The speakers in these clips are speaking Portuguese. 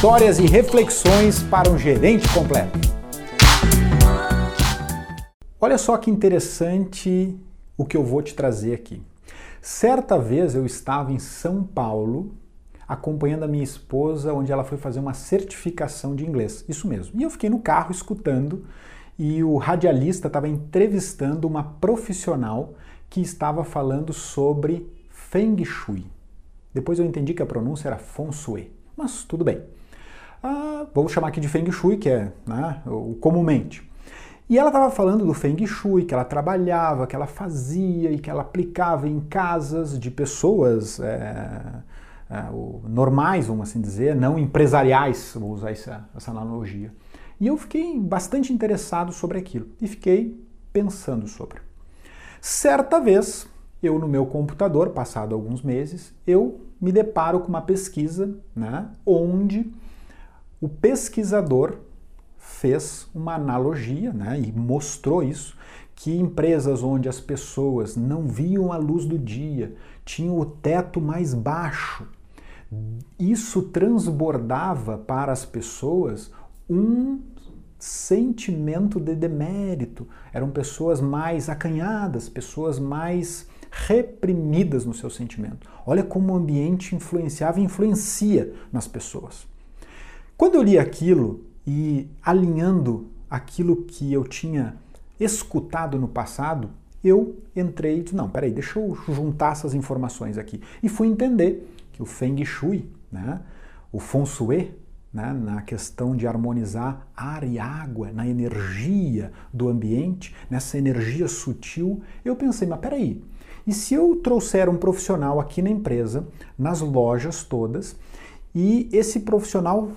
histórias e reflexões para um gerente completo. Olha só que interessante o que eu vou te trazer aqui. Certa vez eu estava em São Paulo acompanhando a minha esposa, onde ela foi fazer uma certificação de inglês. Isso mesmo. E eu fiquei no carro escutando e o radialista estava entrevistando uma profissional que estava falando sobre Feng Shui. Depois eu entendi que a pronúncia era Feng Shui, mas tudo bem. Ah, vamos chamar aqui de Feng Shui, que é né, o comumente. E ela estava falando do Feng Shui, que ela trabalhava, que ela fazia e que ela aplicava em casas de pessoas é, é, normais, vamos assim dizer, não empresariais, vou usar essa, essa analogia. E eu fiquei bastante interessado sobre aquilo e fiquei pensando sobre. Certa vez, eu no meu computador, passado alguns meses, eu me deparo com uma pesquisa, né, onde o pesquisador fez uma analogia, né, e mostrou isso, que empresas onde as pessoas não viam a luz do dia, tinham o teto mais baixo, isso transbordava para as pessoas um sentimento de demérito. Eram pessoas mais acanhadas, pessoas mais reprimidas no seu sentimento. Olha como o ambiente influenciava e influencia nas pessoas. Quando eu li aquilo e alinhando aquilo que eu tinha escutado no passado, eu entrei e disse, não, peraí, deixa eu juntar essas informações aqui. E fui entender que o Feng Shui, né, o Feng Shui, né, na questão de harmonizar ar e água, na energia do ambiente, nessa energia sutil, eu pensei, mas peraí, e se eu trouxer um profissional aqui na empresa, nas lojas todas, e esse profissional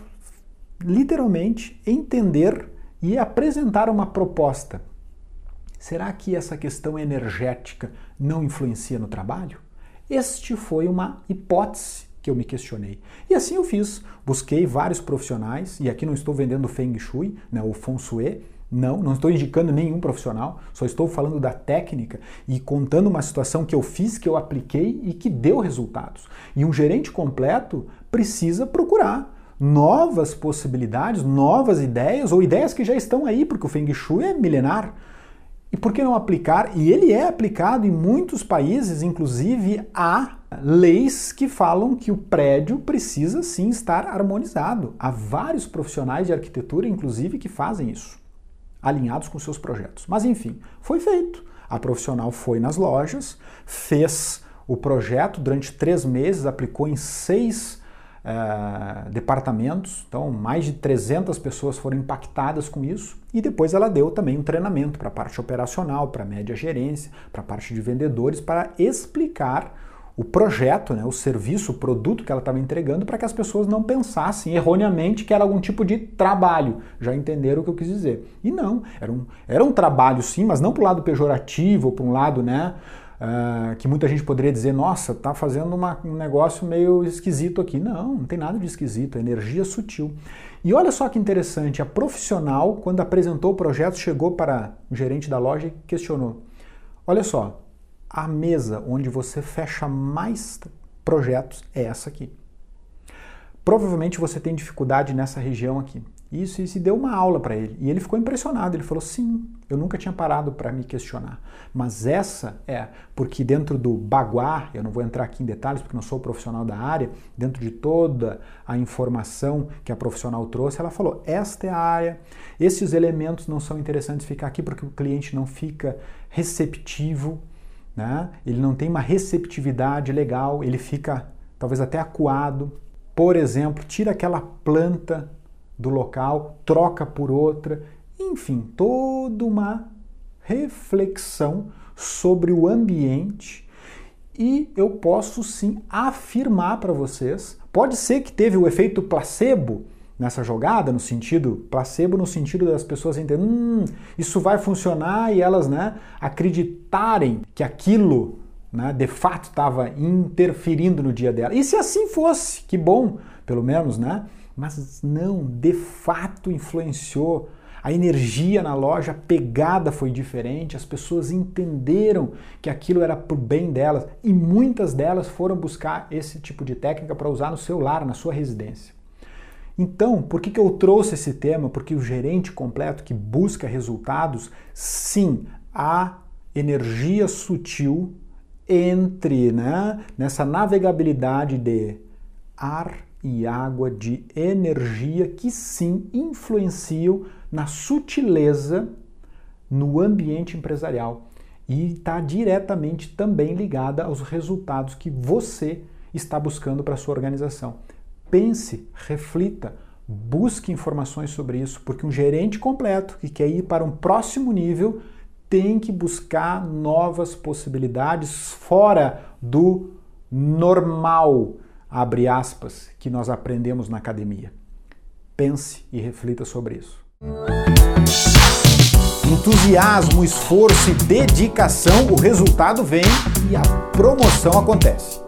literalmente entender e apresentar uma proposta? Será que essa questão energética não influencia no trabalho? Este foi uma hipótese que eu me questionei. E assim eu fiz. Busquei vários profissionais, e aqui não estou vendendo Feng Shui, né, o Feng Shui, não, não estou indicando nenhum profissional, só estou falando da técnica e contando uma situação que eu fiz, que eu apliquei e que deu resultados. E um gerente completo precisa procurar novas possibilidades, novas ideias ou ideias que já estão aí, porque o Feng Shui é milenar. E por que não aplicar? E ele é aplicado em muitos países, inclusive há leis que falam que o prédio precisa sim estar harmonizado. Há vários profissionais de arquitetura, inclusive, que fazem isso, alinhados com seus projetos. Mas enfim, foi feito. A profissional foi nas lojas, fez o projeto durante três meses, aplicou em seis uh, departamentos, então mais de 300 pessoas foram impactadas com isso, e depois ela deu também um treinamento para a parte operacional, para a média gerência, para a parte de vendedores, para explicar o projeto, né, o serviço, o produto que ela estava entregando para que as pessoas não pensassem erroneamente que era algum tipo de trabalho. Já entenderam o que eu quis dizer. E não, era um, era um trabalho sim, mas não para o lado pejorativo, para um lado né, Uh, que muita gente poderia dizer, nossa, tá fazendo uma, um negócio meio esquisito aqui. Não, não tem nada de esquisito, é energia sutil. E olha só que interessante, a profissional, quando apresentou o projeto, chegou para o gerente da loja e questionou: Olha só, a mesa onde você fecha mais projetos é essa aqui. Provavelmente você tem dificuldade nessa região aqui. Isso, e se deu uma aula para ele. E ele ficou impressionado. Ele falou: sim, eu nunca tinha parado para me questionar. Mas essa é, porque dentro do baguá, eu não vou entrar aqui em detalhes porque não sou profissional da área, dentro de toda a informação que a profissional trouxe, ela falou: esta é a área, esses elementos não são interessantes ficar aqui porque o cliente não fica receptivo, né? ele não tem uma receptividade legal, ele fica talvez até acuado. Por exemplo, tira aquela planta do local, troca por outra, enfim, toda uma reflexão sobre o ambiente. E eu posso sim afirmar para vocês, pode ser que teve o efeito placebo nessa jogada, no sentido placebo no sentido das pessoas entenderem, hum, isso vai funcionar e elas, né, acreditarem que aquilo, né, de fato estava interferindo no dia dela. E se assim fosse, que bom, pelo menos, né? Mas não, de fato influenciou. A energia na loja, a pegada foi diferente, as pessoas entenderam que aquilo era o bem delas e muitas delas foram buscar esse tipo de técnica para usar no seu lar, na sua residência. Então, por que, que eu trouxe esse tema? Porque o gerente completo que busca resultados, sim, há energia sutil entre, né, nessa navegabilidade de ar e água, de energia que sim influenciam na sutileza no ambiente empresarial e está diretamente também ligada aos resultados que você está buscando para sua organização. Pense, reflita, busque informações sobre isso, porque um gerente completo que quer ir para um próximo nível tem que buscar novas possibilidades fora do normal, abre aspas, que nós aprendemos na academia. Pense e reflita sobre isso. Entusiasmo, esforço e dedicação, o resultado vem e a promoção acontece.